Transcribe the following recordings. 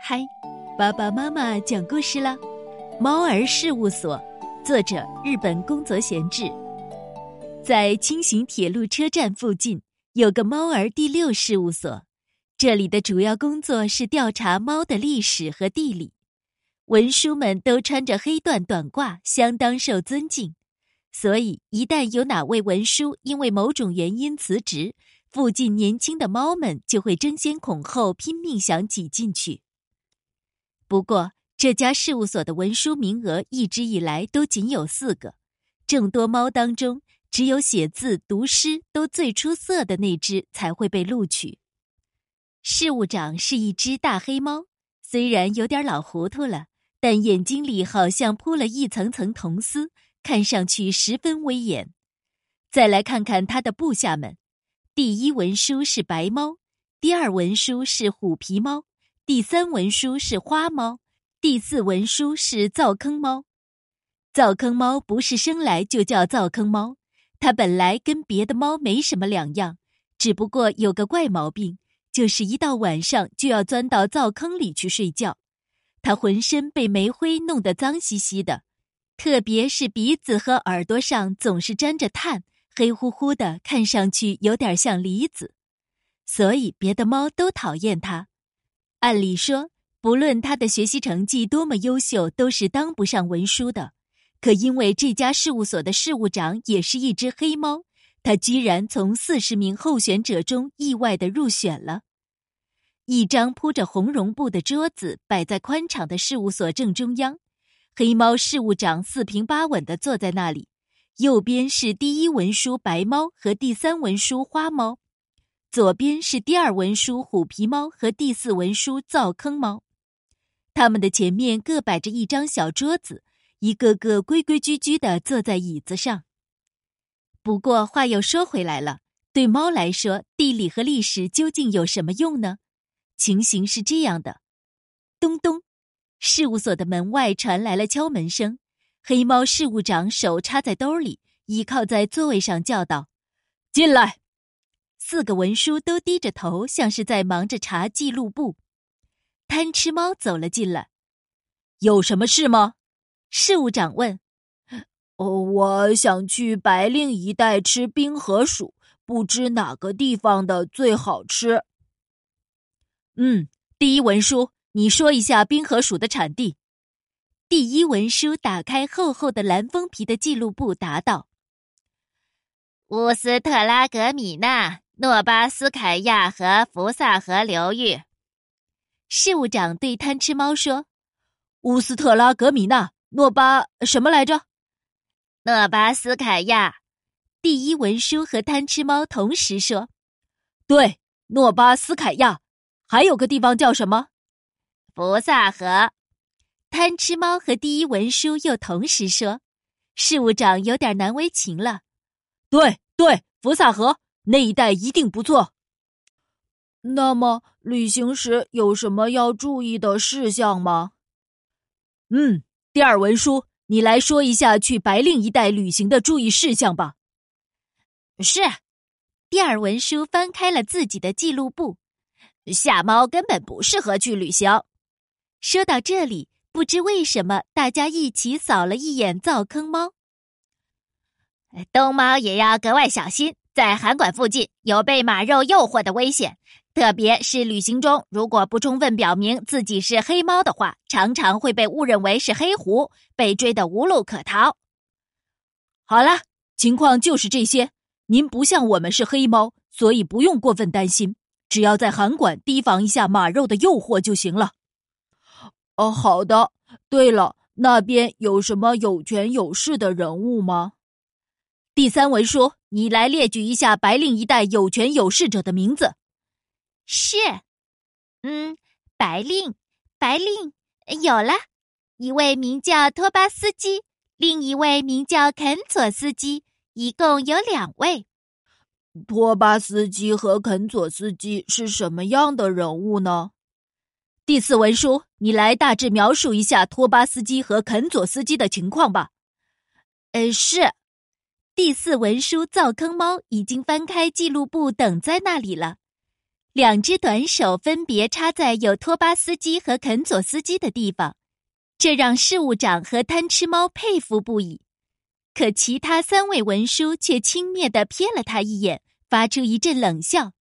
嗨，爸爸妈妈讲故事啦，《猫儿事务所》，作者日本宫泽贤治。在轻型铁路车站附近有个猫儿第六事务所，这里的主要工作是调查猫的历史和地理。文书们都穿着黑缎短褂，相当受尊敬。所以，一旦有哪位文书因为某种原因辞职，附近年轻的猫们就会争先恐后，拼命想挤进去。不过，这家事务所的文书名额一直以来都仅有四个，众多猫当中，只有写字、读诗都最出色的那只才会被录取。事务长是一只大黑猫，虽然有点老糊涂了，但眼睛里好像铺了一层层铜丝，看上去十分威严。再来看看他的部下们。第一文书是白猫，第二文书是虎皮猫，第三文书是花猫，第四文书是灶坑猫。灶坑猫不是生来就叫灶坑猫，它本来跟别的猫没什么两样，只不过有个怪毛病，就是一到晚上就要钻到灶坑里去睡觉。它浑身被煤灰弄得脏兮兮的，特别是鼻子和耳朵上总是沾着炭。黑乎乎的，看上去有点像梨子，所以别的猫都讨厌它。按理说，不论他的学习成绩多么优秀，都是当不上文书的。可因为这家事务所的事务长也是一只黑猫，他居然从四十名候选者中意外的入选了。一张铺着红绒布的桌子摆在宽敞的事务所正中央，黑猫事务长四平八稳的坐在那里。右边是第一文书白猫和第三文书花猫，左边是第二文书虎皮猫和第四文书灶坑猫。他们的前面各摆着一张小桌子，一个个规规矩矩的坐在椅子上。不过话又说回来了，对猫来说，地理和历史究竟有什么用呢？情形是这样的：咚咚，事务所的门外传来了敲门声。黑猫事务长手插在兜里，倚靠在座位上叫道：“进来！”四个文书都低着头，像是在忙着查记录簿。贪吃猫走了进来，有什么事吗？事务长问。“哦，我想去白令一带吃冰河鼠，不知哪个地方的最好吃。”嗯，第一文书，你说一下冰河鼠的产地。第一文书打开厚厚的蓝封皮的记录簿，答道：“乌斯特拉格米纳、诺巴斯凯亚和福萨河流域。”事务长对贪吃猫说：“乌斯特拉格米纳、诺巴什么来着？”诺巴斯凯亚。第一文书和贪吃猫同时说：“对，诺巴斯凯亚。还有个地方叫什么？福萨河。”贪吃猫和第一文书又同时说：“事务长有点难为情了。”“对对，福萨河那一带一定不错。”“那么旅行时有什么要注意的事项吗？”“嗯，第二文书，你来说一下去白令一带旅行的注意事项吧。”“是。”第二文书翻开了自己的记录簿，“夏猫根本不适合去旅行。”说到这里。不知为什么，大家一起扫了一眼灶坑猫。冬猫也要格外小心，在韩馆附近有被马肉诱惑的危险，特别是旅行中，如果不充分表明自己是黑猫的话，常常会被误认为是黑狐，被追得无路可逃。好了，情况就是这些。您不像我们是黑猫，所以不用过分担心，只要在韩馆提防一下马肉的诱惑就行了。哦，好的。对了，那边有什么有权有势的人物吗？第三文书，你来列举一下白令一带有权有势者的名字。是，嗯，白令，白令，有了，一位名叫托巴斯基，另一位名叫肯佐斯基，一共有两位。托巴斯基和肯佐斯基是什么样的人物呢？第四文书，你来大致描述一下托巴斯基和肯佐斯基的情况吧。呃，是。第四文书，灶坑猫已经翻开记录簿，等在那里了。两只短手分别插在有托巴斯基和肯佐斯基的地方，这让事务长和贪吃猫佩服不已。可其他三位文书却轻蔑地瞥了他一眼，发出一阵冷笑。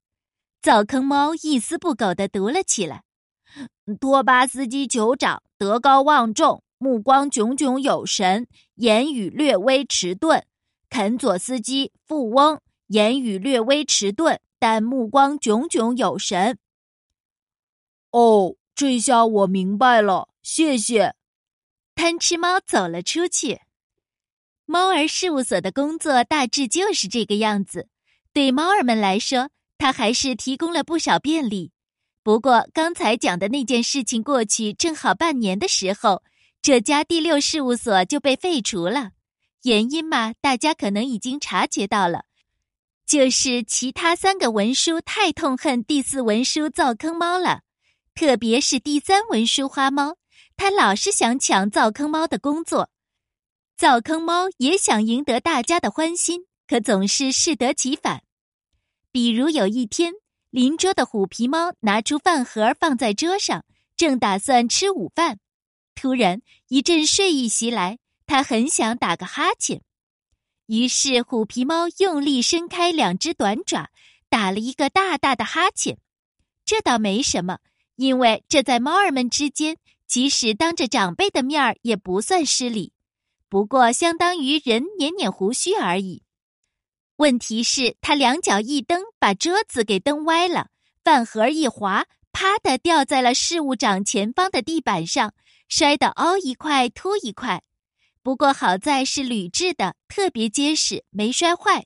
灶坑猫一丝不苟地读了起来：“托巴斯基酋长德高望重，目光炯炯有神，言语略微迟钝；肯佐斯基富翁，言语略微迟钝。”但目光炯炯有神。哦，这下我明白了，谢谢。贪吃猫走了出去。猫儿事务所的工作大致就是这个样子。对猫儿们来说，它还是提供了不少便利。不过，刚才讲的那件事情过去正好半年的时候，这家第六事务所就被废除了。原因嘛，大家可能已经察觉到了。就是其他三个文书太痛恨第四文书灶坑猫了，特别是第三文书花猫，他老是想抢灶坑猫的工作。灶坑猫也想赢得大家的欢心，可总是适得其反。比如有一天，邻桌的虎皮猫拿出饭盒放在桌上，正打算吃午饭，突然一阵睡意袭来，他很想打个哈欠。于是，虎皮猫用力伸开两只短爪，打了一个大大的哈欠。这倒没什么，因为这在猫儿们之间，即使当着长辈的面儿也不算失礼。不过，相当于人捻捻胡须而已。问题是，他两脚一蹬，把桌子给蹬歪了，饭盒一滑，啪的掉在了事务长前方的地板上，摔得凹一块凸一块。不过好在是铝制的，特别结实，没摔坏。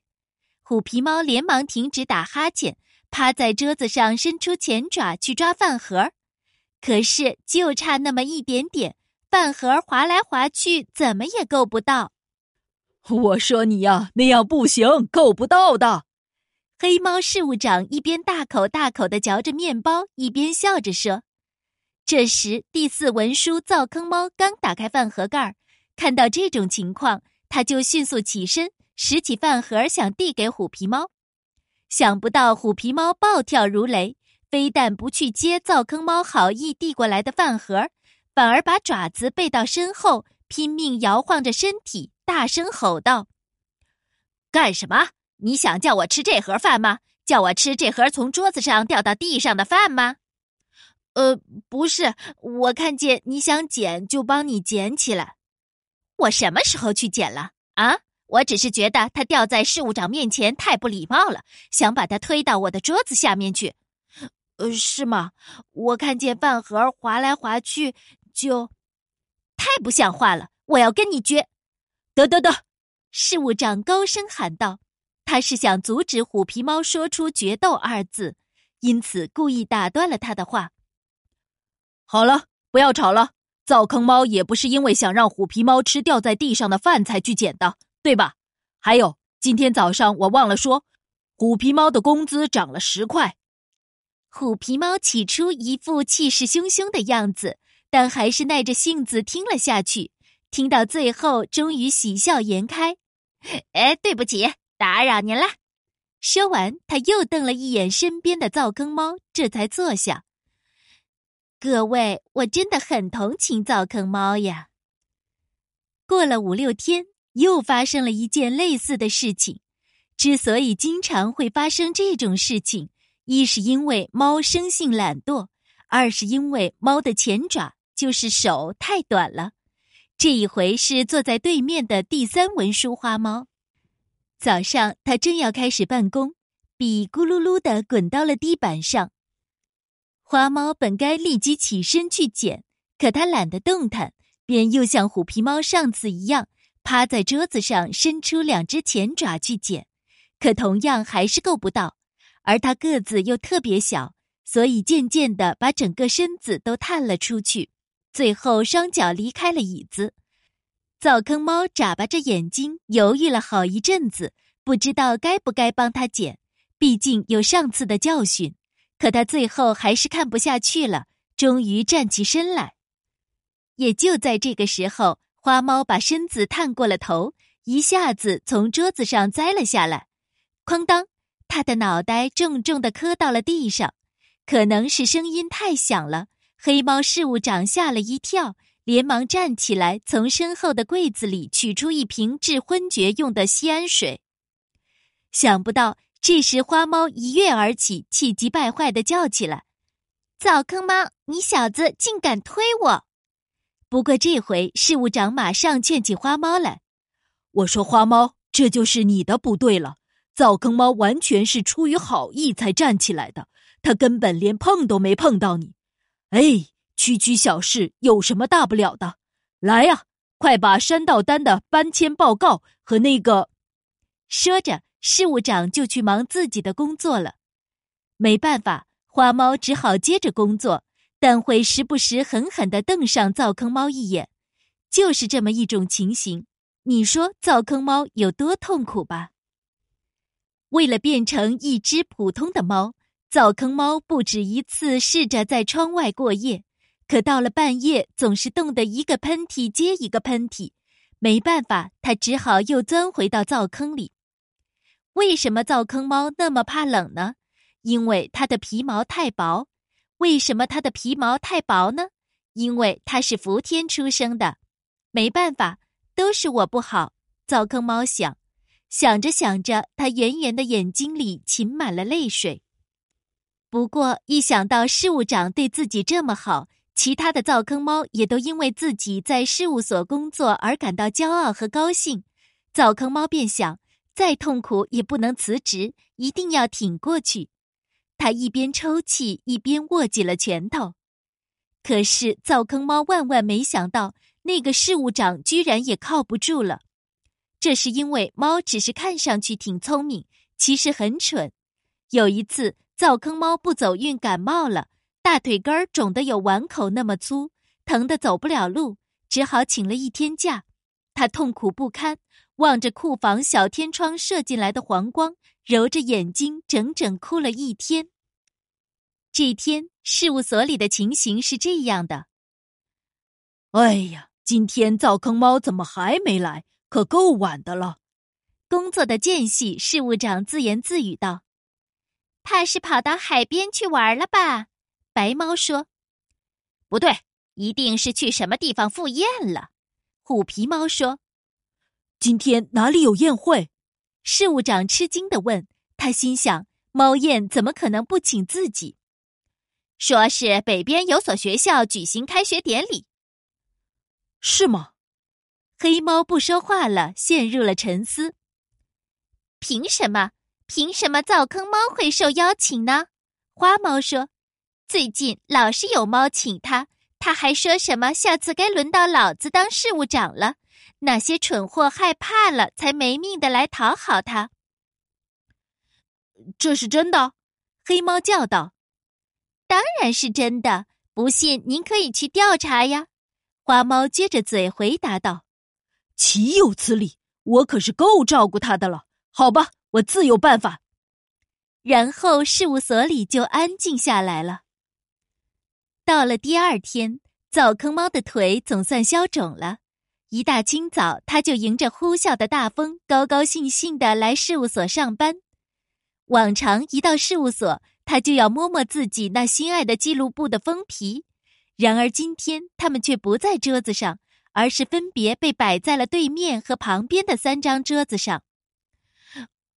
虎皮猫连忙停止打哈欠，趴在桌子上伸出前爪去抓饭盒，可是就差那么一点点，饭盒滑来滑去，怎么也够不到。我说你呀，那样不行，够不到的。黑猫事务长一边大口大口的嚼着面包，一边笑着说。这时，第四文书灶坑猫刚打开饭盒盖儿。看到这种情况，他就迅速起身，拾起饭盒想递给虎皮猫。想不到虎皮猫暴跳如雷，非但不去接灶坑猫好意递过来的饭盒，反而把爪子背到身后，拼命摇晃着身体，大声吼道：“干什么？你想叫我吃这盒饭吗？叫我吃这盒从桌子上掉到地上的饭吗？”“呃，不是，我看见你想捡，就帮你捡起来。”我什么时候去捡了啊？我只是觉得他掉在事务长面前太不礼貌了，想把他推到我的桌子下面去。呃，是吗？我看见饭盒滑来滑去，就太不像话了！我要跟你决！得得得！事务长高声喊道，他是想阻止虎皮猫说出“决斗”二字，因此故意打断了他的话。好了，不要吵了。灶坑猫也不是因为想让虎皮猫吃掉在地上的饭才去捡的，对吧？还有，今天早上我忘了说，虎皮猫的工资涨了十块。虎皮猫起初一副气势汹汹的样子，但还是耐着性子听了下去。听到最后，终于喜笑颜开。哎，对不起，打扰您了。说完，他又瞪了一眼身边的灶坑猫，这才坐下。各位，我真的很同情灶坑猫呀。过了五六天，又发生了一件类似的事情。之所以经常会发生这种事情，一是因为猫生性懒惰，二是因为猫的前爪就是手太短了。这一回是坐在对面的第三文书花猫。早上，他正要开始办公，笔咕噜噜的滚到了地板上。花猫本该立即起身去捡，可它懒得动弹，便又像虎皮猫上次一样，趴在桌子上伸出两只前爪去捡，可同样还是够不到。而它个子又特别小，所以渐渐的把整个身子都探了出去，最后双脚离开了椅子。灶坑猫眨巴着眼睛，犹豫了好一阵子，不知道该不该帮它捡，毕竟有上次的教训。可他最后还是看不下去了，终于站起身来。也就在这个时候，花猫把身子探过了头，一下子从桌子上栽了下来，哐当，他的脑袋重重的磕到了地上。可能是声音太响了，黑猫事务长吓了一跳，连忙站起来，从身后的柜子里取出一瓶治昏厥用的西安水。想不到这时花猫一跃而起，气急败坏的叫起来：“早坑猫，你小子竟敢推我！”不过这回事务长马上劝起花猫来：“我说花猫，这就是你的不对了。早坑猫完全是出于好意才站起来的。”他根本连碰都没碰到你，哎，区区小事有什么大不了的？来呀，快把山道丹的搬迁报告和那个……说着，事务长就去忙自己的工作了。没办法，花猫只好接着工作，但会时不时狠狠的瞪上灶坑猫一眼。就是这么一种情形，你说灶坑猫有多痛苦吧？为了变成一只普通的猫。灶坑猫不止一次试着在窗外过夜，可到了半夜总是冻得一个喷嚏接一个喷嚏，没办法，它只好又钻回到灶坑里。为什么灶坑猫那么怕冷呢？因为它的皮毛太薄。为什么它的皮毛太薄呢？因为它是伏天出生的。没办法，都是我不好。灶坑猫想，想着想着，它圆圆的眼睛里噙满了泪水。不过，一想到事务长对自己这么好，其他的灶坑猫也都因为自己在事务所工作而感到骄傲和高兴，灶坑猫便想，再痛苦也不能辞职，一定要挺过去。他一边抽泣，一边握紧了拳头。可是，灶坑猫万万没想到，那个事务长居然也靠不住了。这是因为猫只是看上去挺聪明，其实很蠢。有一次。灶坑猫不走运感冒了，大腿根儿肿得有碗口那么粗，疼得走不了路，只好请了一天假。他痛苦不堪，望着库房小天窗射进来的黄光，揉着眼睛，整整哭了一天。这天，事务所里的情形是这样的：哎呀，今天灶坑猫怎么还没来？可够晚的了。工作的间隙，事务长自言自语道。怕是跑到海边去玩了吧？白猫说：“不对，一定是去什么地方赴宴了。”虎皮猫说：“今天哪里有宴会？”事务长吃惊的问他，心想：猫宴怎么可能不请自己？说是北边有所学校举行开学典礼，是吗？黑猫不说话了，陷入了沉思。凭什么？凭什么灶坑猫会受邀请呢？花猫说：“最近老是有猫请他，他还说什么下次该轮到老子当事务长了。那些蠢货害怕了，才没命的来讨好他。”这是真的？黑猫叫道：“当然是真的！不信您可以去调查呀。”花猫撅着嘴回答道：“岂有此理！我可是够照顾他的了。好吧。”我自有办法。然后事务所里就安静下来了。到了第二天，灶坑猫的腿总算消肿了。一大清早，他就迎着呼啸的大风，高高兴兴的来事务所上班。往常一到事务所，他就要摸摸自己那心爱的记录簿的封皮。然而今天，他们却不在桌子上，而是分别被摆在了对面和旁边的三张桌子上。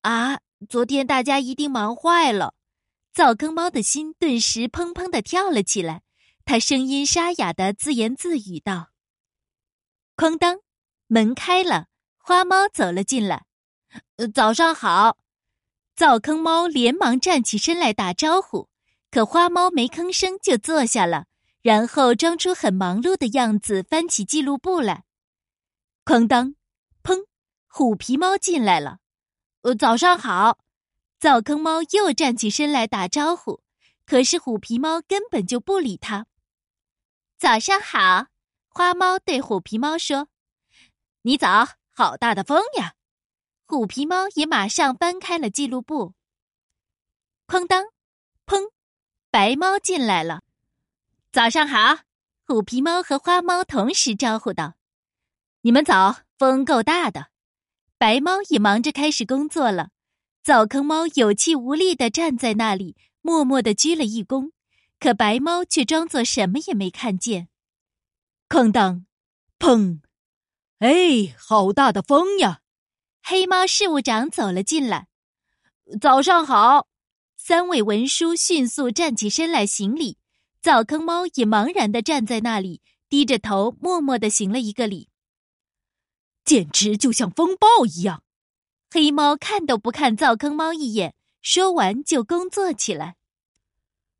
啊！昨天大家一定忙坏了，灶坑猫的心顿时砰砰的跳了起来。他声音沙哑的自言自语道：“哐当，门开了，花猫走了进来。早上好。”灶坑猫连忙站起身来打招呼，可花猫没吭声就坐下了，然后装出很忙碌的样子，翻起记录簿来。哐当，砰！虎皮猫进来了。呃，早上好！灶坑猫又站起身来打招呼，可是虎皮猫根本就不理他。早上好，花猫对虎皮猫说：“你早，好大的风呀！”虎皮猫也马上搬开了记录簿。哐当，砰！白猫进来了。早上好，虎皮猫和花猫同时招呼道：“你们早，风够大的。”白猫也忙着开始工作了，灶坑猫有气无力的站在那里，默默的鞠了一躬，可白猫却装作什么也没看见。哐当，砰！哎，好大的风呀！黑猫事务长走了进来。早上好！三位文书迅速站起身来行礼。灶坑猫也茫然的站在那里，低着头，默默的行了一个礼。简直就像风暴一样。黑猫看都不看灶坑猫一眼，说完就工作起来。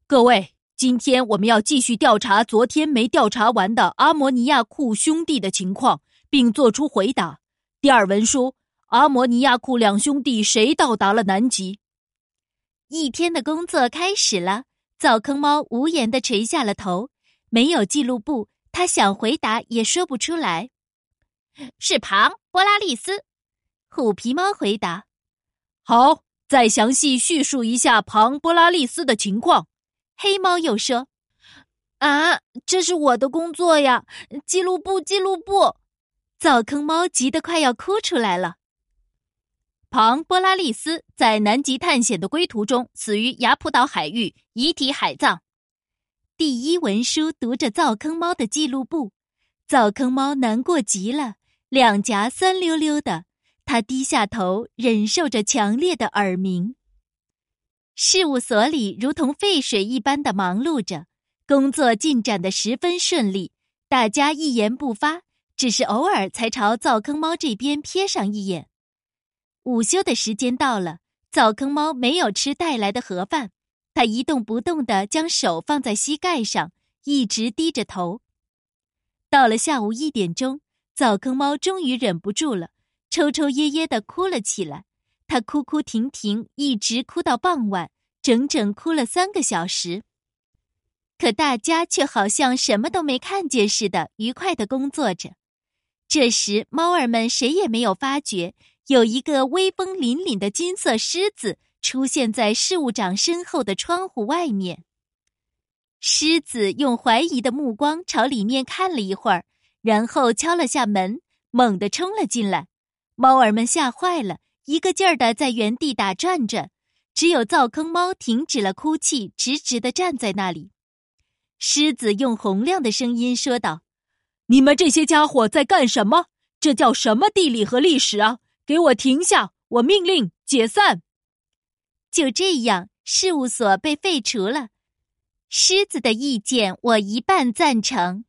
各位，今天我们要继续调查昨天没调查完的阿摩尼亚库兄弟的情况，并作出回答。第二文书：阿摩尼亚库两兄弟谁到达了南极？一天的工作开始了。灶坑猫无言的垂下了头，没有记录簿，他想回答也说不出来。是庞波拉利斯。虎皮猫回答：“好，再详细叙述一下庞波拉利斯的情况。”黑猫又说：“啊，这是我的工作呀！记录簿，记录簿！”灶坑猫急得快要哭出来了。庞波拉利斯在南极探险的归途中死于雅普岛海域，遗体海葬。第一文书读着灶坑猫的记录簿，灶坑猫难过极了，两颊酸溜溜的。他低下头，忍受着强烈的耳鸣。事务所里如同沸水一般的忙碌着，工作进展的十分顺利，大家一言不发，只是偶尔才朝灶坑猫这边瞥上一眼。午休的时间到了，灶坑猫没有吃带来的盒饭，它一动不动地将手放在膝盖上，一直低着头。到了下午一点钟，灶坑猫终于忍不住了。抽抽噎噎的哭了起来，他哭哭停停，一直哭到傍晚，整整哭了三个小时。可大家却好像什么都没看见似的，愉快的工作着。这时，猫儿们谁也没有发觉，有一个威风凛凛的金色狮子出现在事务长身后的窗户外面。狮子用怀疑的目光朝里面看了一会儿，然后敲了下门，猛地冲了进来。猫儿们吓坏了，一个劲儿的在原地打转转，只有灶坑猫停止了哭泣，直直的站在那里。狮子用洪亮的声音说道：“你们这些家伙在干什么？这叫什么地理和历史啊？给我停下！我命令解散。”就这样，事务所被废除了。狮子的意见，我一半赞成。